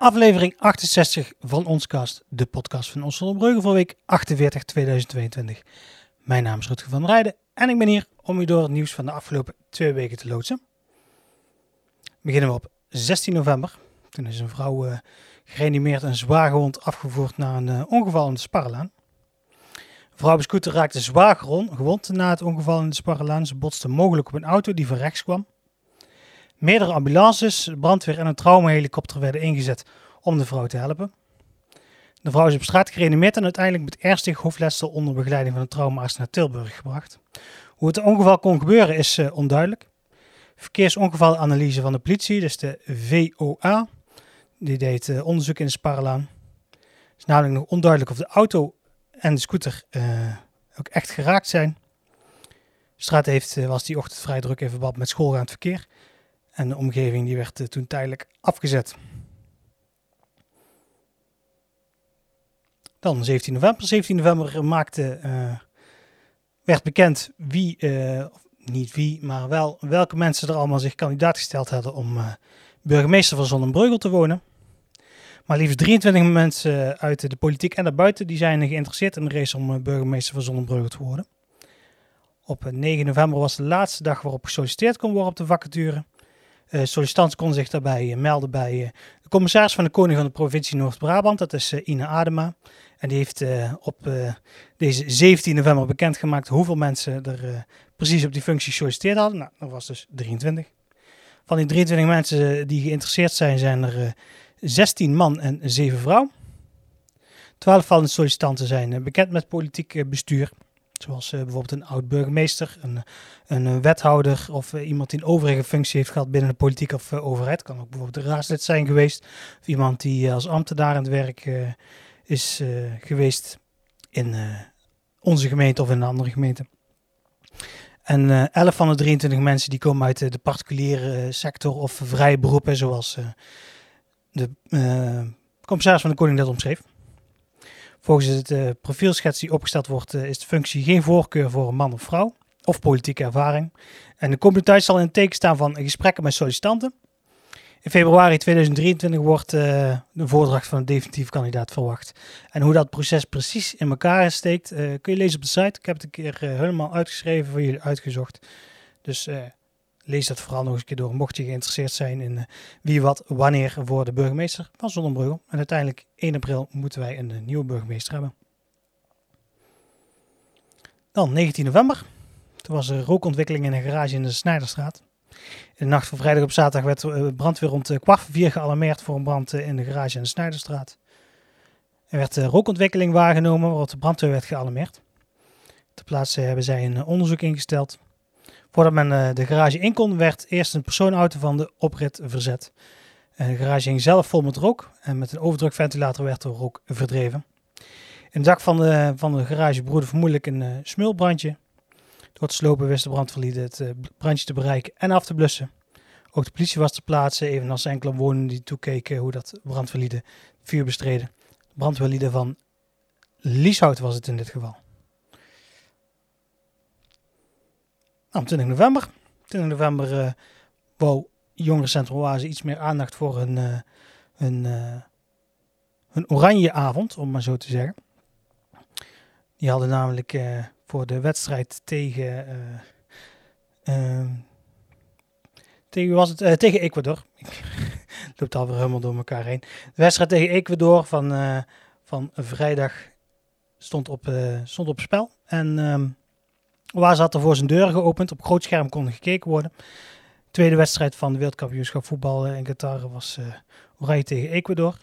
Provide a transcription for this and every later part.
Aflevering 68 van ons cast, de podcast van Ons Brugge voor week 48 2022. Mijn naam is Rutger van Rijden en ik ben hier om u door het nieuws van de afgelopen twee weken te loodsen. Beginnen we op 16 november. Toen is een vrouw uh, gereanimeerd en zwaar gewond afgevoerd naar een uh, ongeval in de Sparrelaan. Vrouw op scooter raakte zwaar gewond na het ongeval in de Sparrelaan. Ze botste mogelijk op een auto die van rechts kwam. Meerdere ambulances, brandweer en een traumahelikopter werden ingezet om de vrouw te helpen. De vrouw is op straat gereanimeerd en uiteindelijk met ernstig hoofdletsel onder begeleiding van een traumaarts naar Tilburg gebracht. Hoe het ongeval kon gebeuren is uh, onduidelijk. Verkeersongevalanalyse van de politie, dus de VOA, die deed uh, onderzoek in de Sparrelaan. Het is namelijk nog onduidelijk of de auto en de scooter uh, ook echt geraakt zijn. De straat heeft, was die ochtend vrij druk in verband met schoolgaand verkeer. En de omgeving die werd uh, toen tijdelijk afgezet. Dan 17 november. 17 november maakte, uh, werd bekend wie, uh, niet wie, maar wel welke mensen er allemaal zich kandidaat gesteld hadden om burgemeester van Zonnebreugel te wonen. Maar liefst 23 mensen uit de politiek en daarbuiten die zijn geïnteresseerd in de race om burgemeester van Zonnebreugel te worden. Op 9 november was de laatste dag waarop gesolliciteerd kon worden op de vacature. Uh, sollicitanten konden zich daarbij uh, melden bij uh, de commissaris van de Koning van de provincie Noord-Brabant. Dat is Ina Adema. En die heeft op deze 17 november bekendgemaakt hoeveel mensen er precies op die functie gesolliciteerd hadden. Nou, dat was dus 23. Van die 23 mensen die geïnteresseerd zijn, zijn er 16 man en 7 vrouw. 12 van de sollicitanten zijn bekend met politiek bestuur. Zoals uh, bijvoorbeeld een oud-burgemeester, een, een wethouder of uh, iemand die een overige functie heeft gehad binnen de politiek of overheid. Kan ook bijvoorbeeld een raadslid zijn geweest. Of iemand die als ambtenaar aan het werk is geweest in onze gemeente of in een andere gemeente. En 11 van de 23 mensen die komen uit de particuliere sector of vrije beroepen, zoals de commissaris van de Koning dat omschreef. Volgens het uh, profielschets die opgesteld wordt, uh, is de functie geen voorkeur voor een man of vrouw of politieke ervaring. En de competentie zal in het teken staan van gesprekken met sollicitanten. In februari 2023 wordt uh, de voordracht van een definitief kandidaat verwacht. En hoe dat proces precies in elkaar steekt, kun je lezen op de site. Ik heb het een keer helemaal uitgeschreven voor jullie uitgezocht. Dus lees dat vooral nog eens een keer door. Mocht je geïnteresseerd zijn in uh, wie, wat, wanneer voor de burgemeester van Zonnebreugel. En uiteindelijk 1 april moeten wij een, nieuwe burgemeester hebben. Dan 19 november. Toen was er rookontwikkeling in een garage in de Snijderstraat. In de nacht van vrijdag op zaterdag werd uh, brandweer rond kwart voor vier gealarmeerd voor een brand in de garage in de Snijderstraat. Er werd rookontwikkeling waargenomen waarop de brandweer werd gealarmeerd. Ter plaatse hebben zij een onderzoek ingesteld. Voordat men uh, de garage in kon, werd eerst een persoonauto van de oprit verzet. Uh, de garage hing zelf vol met rook en met een overdrukventilator werd de rook verdreven. In het dak van de, van de garage broedde vermoedelijk een uh, smulbrandje. Door het slopen wist de brandweerlieden het brandje te bereiken en af te blussen. Ook de politie was ter plaatse, evenals enkele wonenden die toekeken hoe dat brandweerlieden vuur bestreden. Brandweerlieden van Lieshout was het in dit geval. Nou, 20 november. 20 november uh, wou Jongerencentrum Oase iets meer aandacht voor hun, uh, hun, uh, oranje avond, om maar zo te zeggen. Die hadden namelijk voor de wedstrijd tegen... Ehm, tegen was het? tegen Ecuador. Ik loop alweer helemaal door elkaar heen. De wedstrijd tegen Ecuador van, van vrijdag stond op, stond op spel. En... Um, Waar zat er voor zijn deur geopend. Op groot scherm kon gekeken worden. tweede wedstrijd van de wereldkampioenschap voetbal in Qatar was uh, tegen Ecuador.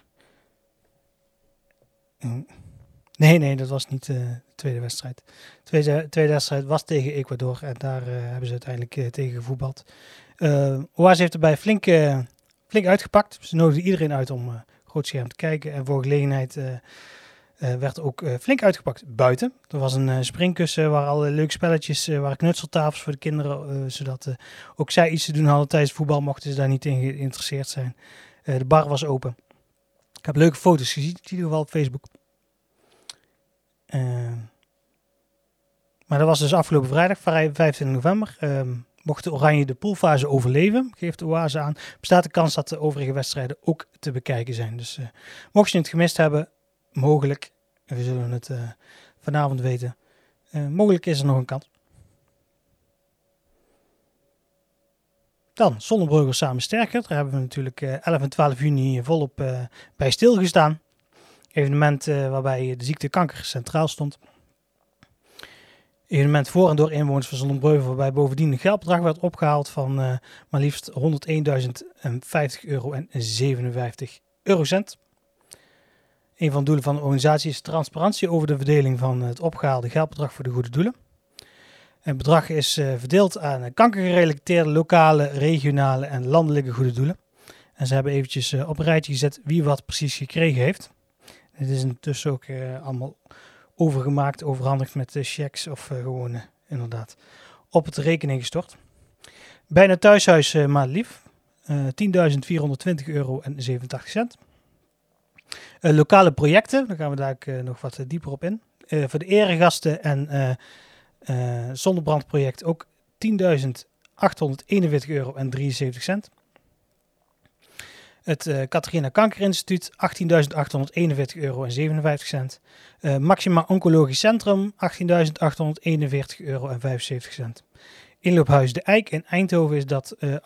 Nee, nee, dat was niet uh, de tweede wedstrijd. De tweede, tweede wedstrijd was tegen Ecuador en daar uh, hebben ze uiteindelijk tegen gevoetbald. Oase heeft erbij flink, flink uitgepakt. Ze nodigden iedereen uit om groot scherm te kijken. En voor gelegenheid uh, werd ook uh, flink uitgepakt buiten. Er was een uh, springkussen waar alle leuke spelletjes, waren knutseltafels voor de kinderen, zodat ook zij iets te doen hadden tijdens voetbal, mochten ze daar niet in geïnteresseerd zijn. de bar was open. Ik heb leuke foto's gezien, in ieder geval op Facebook. maar dat was dus afgelopen vrijdag, 25 november. Ehm, Mocht de Oranje de poolfase overleven, geeft de Oase aan, bestaat de kans dat de overige wedstrijden ook te bekijken zijn. Dus mocht je het gemist hebben, mogelijk, we zullen het uh, vanavond weten, uh, mogelijk is er nog een kans. Dan Zonnebreugel samen sterker. Daar hebben we natuurlijk 11 en 12 juni volop bij stilgestaan. Evenement waarbij de ziekte kanker centraal stond evenement voor en door inwoners van Zonnebreugel, waarbij bovendien een geldbedrag werd opgehaald van maar liefst 101.050 euro en 57 eurocent. Een van de doelen van de organisatie is transparantie over de verdeling van het opgehaalde geldbedrag voor de goede doelen. Het bedrag is uh, verdeeld aan kankergerelateerde lokale, regionale en landelijke goede doelen. En ze hebben eventjes uh, op een rijtje gezet wie wat precies gekregen heeft. Dit is intussen ook allemaal overgemaakt, overhandigd met checks of gewoon inderdaad op het rekening gestort. Bijna thuishuis uh, maar lief. 10.420 euro en 87 cent. Lokale projecten, daar gaan we daar nog wat dieper op in. voor de eregasten en zonnebrandproject ook 10.841 euro en 73 cent. Het uh, Catharina Kankerinstituut 18.841 euro en 57 cent. Maxima Oncologisch Centrum 18.841 euro en 75 cent. Inloophuis De Eik in Eindhoven is dat uh, 18.841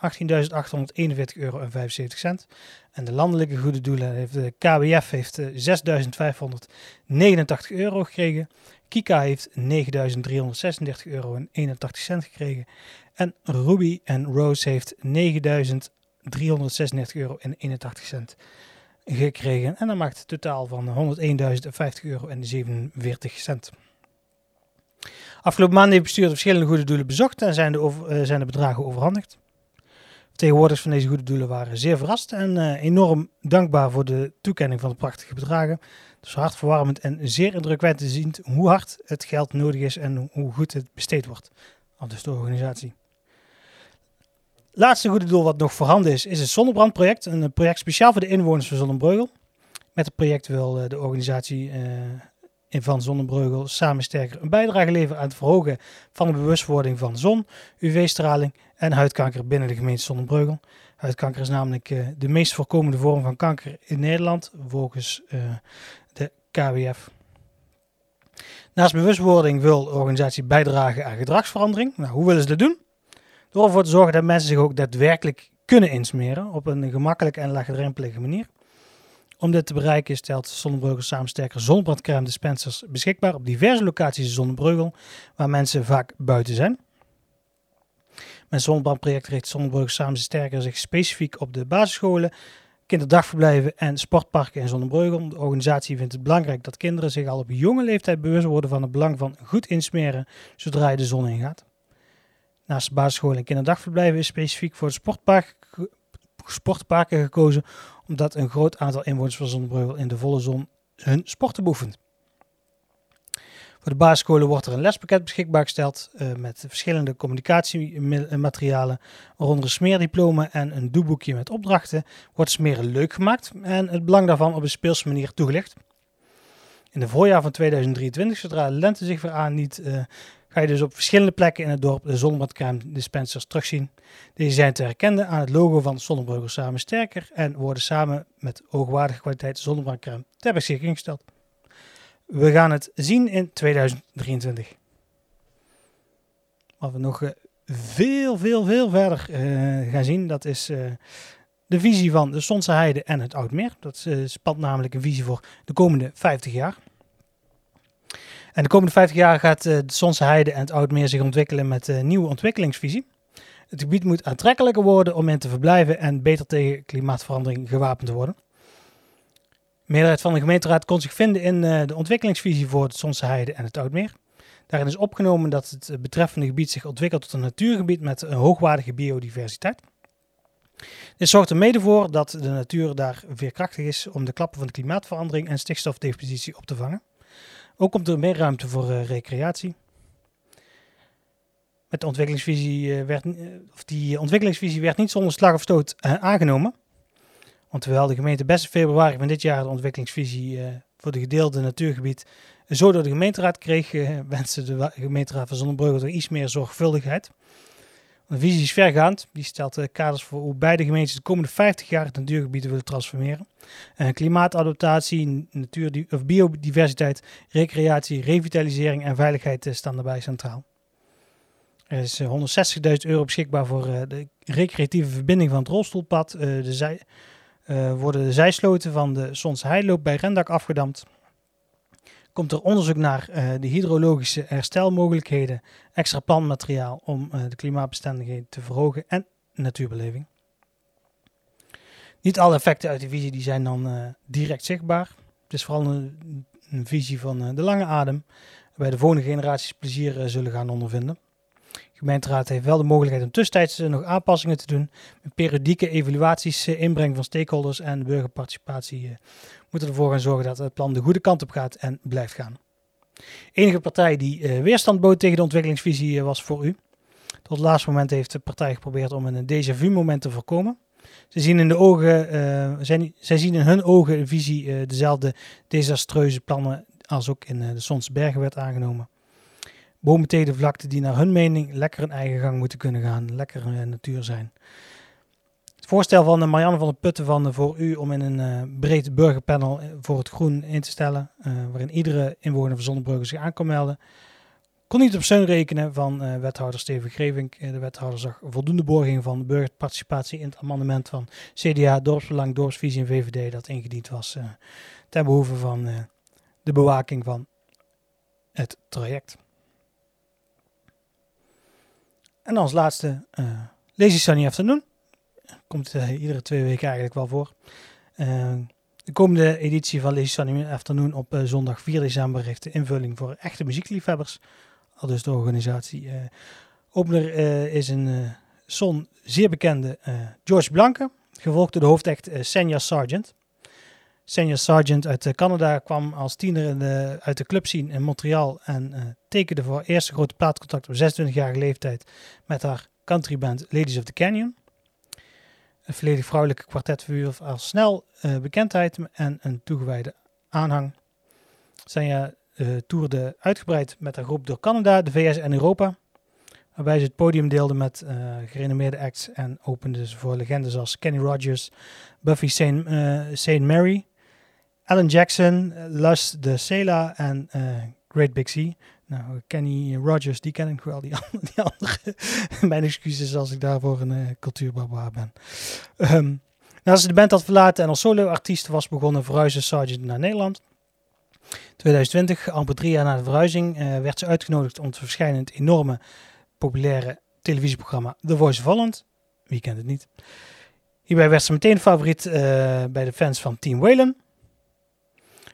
euro en 75 cent. En de landelijke goede doelen heeft de KWF heeft 6.589 euro gekregen. Kika heeft 9.336 euro en 81 cent gekregen. En Ruby en Rose heeft 9.000 336 euro en 81 cent gekregen. En dat maakt het totaal van 101.050 euro en 47 cent. Afgelopen maand heeft het verschillende goede doelen bezocht en zijn de, uh, zijn de bedragen overhandigd. Tegenwoordigers van deze goede doelen waren zeer verrast en uh, enorm dankbaar voor de toekenning van de prachtige bedragen. Dus hartverwarmend en zeer indrukwekkend te zien hoe hard het geld nodig is en hoe goed het besteed wordt. Al dus de organisatie laatste goede doel wat nog voorhanden is, is het Zonnebrandproject. Een project speciaal voor de inwoners van Zonnebreugel. Met het project wil eh, de organisatie van Zonnebreugel samen sterker een bijdrage leveren aan het verhogen van de bewustwording van zon, UV-straling en huidkanker binnen de gemeente Zonnebreugel. Huidkanker is namelijk uh, de meest voorkomende vorm van kanker in Nederland, volgens de KWF. Naast bewustwording wil de organisatie bijdragen aan gedragsverandering. Nou, hoe willen ze dat doen? Door ervoor te zorgen dat mensen zich ook daadwerkelijk kunnen insmeren op een gemakkelijke en laagdrempelige manier. Om dit te bereiken stelt Zonnebreugel samen sterker zonnebrandcrème dispensers beschikbaar op diverse locaties in Zonnebreugel, waar mensen vaak buiten zijn. Met zonnebrandproject richt Zonnebreugel samen zich specifiek op de basisscholen, kinderdagverblijven en sportparken in Zonnebreugel. De organisatie vindt het belangrijk dat kinderen zich al op jonge leeftijd bewust worden van het belang van goed insmeren zodra je de zon ingaat. Naast basisschool en kinderdagverblijven is specifiek voor de sportpark, sportparken gekozen, omdat een groot aantal inwoners van Zonnebreugel in de volle zon hun sporten beoefent. Voor de basisscholen wordt er een lespakket beschikbaar gesteld uh, met verschillende communicatiematerialen, waaronder een smeerdiploma en een doeboekje met opdrachten. Wordt smeren leuk gemaakt en het belang daarvan op een speelse manier toegelicht. In de voorjaar van 2023, zodra de lente zich weer aan niet uh, ga je dus op verschillende plekken in het dorp de zonnebrandcrème dispensers terugzien. Deze zijn te herkennen aan het logo van Zonnebreugel Samen Sterker en worden samen met hoogwaardige kwaliteit zonnebrandcrème ter beschikking gesteld. We gaan het zien in 2023. Wat we nog uh, veel, veel, veel verder uh, gaan zien, dat is uh, de visie van de Sonse Heide en het Oudmeer. Dat spant namelijk een visie voor de komende 50 jaar. En de komende 50 jaar gaat uh, de Sonse Heide en het Oudmeer zich ontwikkelen met een nieuwe ontwikkelingsvisie. Het gebied moet aantrekkelijker worden om in te verblijven en beter tegen klimaatverandering gewapend te worden. De meerderheid van de gemeenteraad kon zich vinden in uh, de ontwikkelingsvisie voor de Sonse Heide en het Oudmeer. Daarin is opgenomen dat het betreffende gebied zich ontwikkelt tot een natuurgebied met een hoogwaardige biodiversiteit. Dit zorgt er mede voor dat de natuur daar veerkrachtig is om de klappen van de klimaatverandering en stikstofdepositie op te vangen. Ook komt er meer ruimte voor uh, recreatie. Met de ontwikkelingsvisie uh, werd, uh, of die ontwikkelingsvisie werd niet zonder slag of stoot aangenomen. Want terwijl de gemeente best in februari van dit jaar de ontwikkelingsvisie voor de gedeelde natuurgebied zo door de gemeenteraad kreeg, wenste de gemeenteraad van Zonnebreugel er iets meer zorgvuldigheid. De visie is vergaand. Die stelt uh, kaders voor hoe beide gemeentes de komende 50 jaar het natuurgebieden willen transformeren. Uh, klimaatadaptatie, natuur, biodiversiteit, recreatie, revitalisering en veiligheid staan daarbij centraal. Er is 160.000 euro beschikbaar voor de recreatieve verbinding van het rolstoelpad. de zij, worden de zijsloten van de Sons Heiloop bij Rendak afgedamd komt er onderzoek naar uh, de hydrologische herstelmogelijkheden, extra plantmateriaal om uh, de klimaatbestendigheid te verhogen en natuurbeleving. Niet alle effecten uit de visie die zijn dan uh, direct zichtbaar. Het is vooral een, een visie van de lange adem, waarbij de volgende generaties plezier zullen gaan ondervinden. De gemeenteraad heeft wel de mogelijkheid om tussentijds nog aanpassingen te doen, met periodieke evaluaties, inbreng van stakeholders en burgerparticipatie moeten ervoor gaan zorgen dat het plan de goede kant op gaat en blijft gaan. Enige partij die uh, weerstand bood tegen de ontwikkelingsvisie uh, was voor u. Tot het laatste moment heeft de partij geprobeerd om een déjà vu moment te voorkomen. Ze zien in de ogen, uh, zien in hun ogen een visie dezelfde desastreuze plannen als ook in de Sonsbergen werd aangenomen. Bomen vlakte die naar hun mening lekker een eigen gang moeten kunnen gaan, lekker natuur zijn voorstel van Marianne van der Putten van voor u om in een uh, breed burgerpanel eh, voor het groen in te stellen, uh, waarin iedere inwoner van Zonnebrugge zich aan kon melden. Kon niet op steun rekenen van wethouder Steven Grevink. de wethouder zag voldoende borging van burgerparticipatie in het amendement van CDA, Dorpsbelang, Dorpsvisie en VVD dat ingediend was ten behoeve van de bewaking van het traject. En als laatste uh, Lazy Sunny Afternoon komt uh, iedere twee weken eigenlijk wel voor. Uh, de komende editie van Lazy Sunny Afternoon op uh, zondag 4 december heeft de invulling voor echte muziekliefhebbers. Al dus de organisatie. opener is een son zeer bekende George Blanke, gevolgd door de hoofdact Senja Sargent. Senja Sargent uit Canada kwam als tiener uit de clubscene in Montreal en tekende voor eerste grote plaatcontact op 26-jarige leeftijd met haar countryband Ladies of the Canyon. Een volledig vrouwelijke kwartet verwierf al snel uh, bekendheid en een toegewijde aanhang. Zijn uh, toerde uitgebreid met haar groep door Canada, de VS en Europa. Waarbij ze het podium deelden met uh, gerenommeerde acts en openden ze voor legendes als Kenny Rogers, Buffy St. Uh, Mary, Alan Jackson, Lus de Sela en Great Big Sea. Nou, Kenny Rogers, die ken ik wel, die, andere. Mijn excuses als ik daarvoor een uh, ben. Um, nadat ze de band had verlaten en als solo-artiest was begonnen, verhuisde Sargent naar Nederland. 2020, amper drie jaar na de verhuizing, uh, werd ze uitgenodigd om te verschijnen in het enorme populaire televisieprogramma The Voice of Holland. Wie kent het niet? Hierbij werd ze meteen favoriet uh, bij de fans van Team Whalen.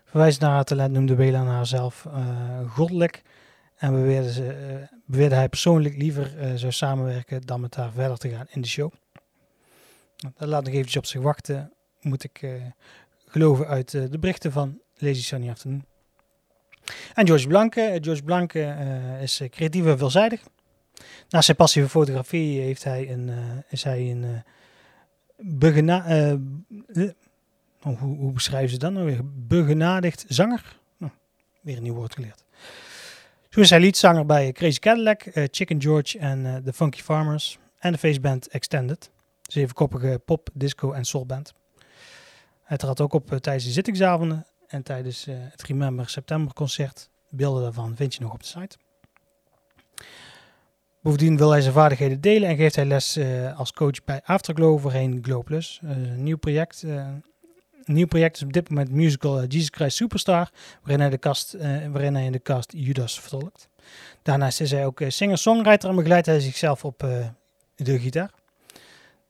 Verwijzend naar haar talent noemde Whalen haarzelf uh, goddelijk en beweerde, ze, uh, beweerde hij persoonlijk liever uh, zou samenwerken dan met haar verder te gaan in de show. Dat laat nog eventjes op zich wachten, moet ik uh, geloven uit de berichten van Lazy Sunny Afternoon. En George Blanke. George Blanke is creatief en veelzijdig. Naast zijn passieve fotografie heeft hij een, is hij een begena hoe, hoe beschrijven ze dat nou weer? Begenadigd zanger? Nou, weer een nieuw woord geleerd. Toen is hij liedzanger bij Crazy Cadillac, uh, Chicken George en uh, The Funky Farmers en de feestband Extended. Zevenkoppige pop, disco en soulband. Hij trad ook op uh, tijdens de zittingsavonden en tijdens het Remember September concert. Beelden daarvan vind je nog op de site. Bovendien wil hij zijn vaardigheden delen en geeft hij les als coach bij Afterglow voorheen Glow Plus. een nieuw project nieuw project is op dit moment musical uh, Jesus Christ Superstar, waarin hij, de cast, uh, waarin hij in de cast Judas vertolkt. Daarnaast is hij ook uh, singer-songwriter en begeleidt hij zichzelf op de gitaar.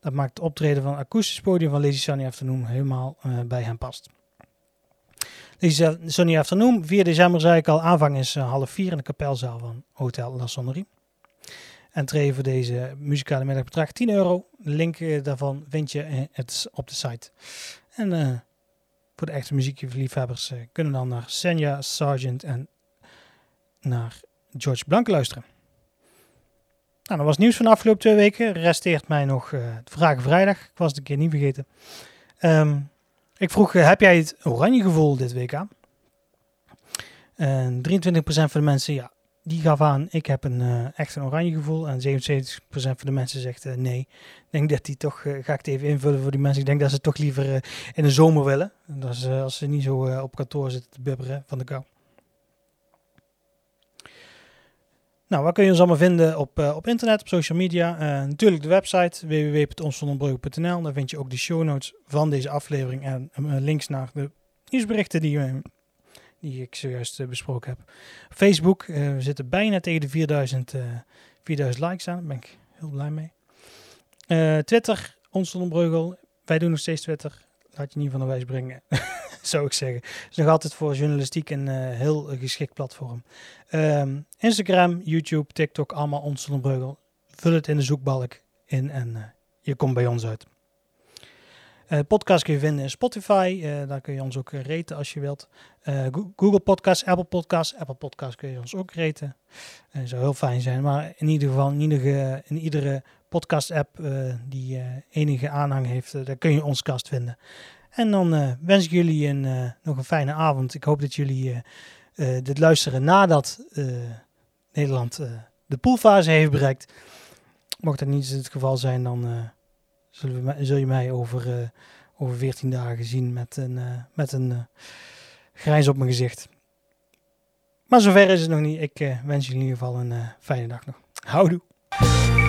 Dat maakt het optreden van het akoestisch podium van Lazy Sunny Afternoon helemaal bij hem past. Lazy Sunny Afternoon, 4 december zei ik al, aanvang is half vier in de kapelzaal van Hotel La Sonnerie. Entree voor deze muzikale middag bedraagt 10 euro. Link daarvan vind je het op de site. En voor de echte muziekliefhebbers uh, kunnen dan naar Senja Sargent en naar George Blank luisteren. Nou, dat was nieuws van de afgelopen twee weken. Resteert mij nog de Vragen Vrijdag. Ik was het een keer niet vergeten. Um, ik vroeg, uh, heb jij het oranje gevoel dit week aan? En 23% van de mensen, ja, die gaf aan, ik heb een, uh, echt een oranje gevoel. En 77% van de mensen zegt uh, nee. Ik denk dat die toch, uh, ga ik het even invullen voor die mensen. Ik denk dat ze toch liever in de zomer willen. Dat is, als ze niet zo op kantoor zitten te bubberen van de kou. Nou, waar kun je ons allemaal vinden op, op internet, op social media? natuurlijk de website www.onsonderbrugge.nl. Daar vind je ook de show notes van deze aflevering en links naar de nieuwsberichten die die ik zojuist uh, besproken heb. Facebook, uh, we zitten bijna tegen de 4000, uh, 4000 likes aan. Daar ben ik heel blij mee. Eh, Twitter, ons. Wij doen nog steeds Twitter. Laat je niet van de wijs brengen, zou ik zeggen. Het is nog altijd voor journalistiek een heel geschikt platform. Um, Instagram, YouTube, TikTok, allemaal ons. Vul het in de zoekbalk in en je komt bij ons uit. Uh, podcast kun je vinden in Spotify. Uh, daar kun je ons ook reten als je wilt. Google Podcast, Apple Podcast. Apple Podcast kun je ons ook reten. Dat zou heel fijn zijn. Maar in ieder geval, in iedere, in iedere podcast-app die enige aanhang heeft, daar kun je ons kast vinden. En dan wens ik jullie een, nog een fijne avond. Ik hoop dat jullie dit luisteren nadat Nederland de poolfase heeft bereikt. Mocht dat niet het geval zijn, dan zul je mij over, uh, over 14 dagen zien met een, uh, met een uh, grijns op mijn gezicht. Maar zover is het nog niet. Ik wens jullie in ieder geval een fijne dag nog. Houdoe!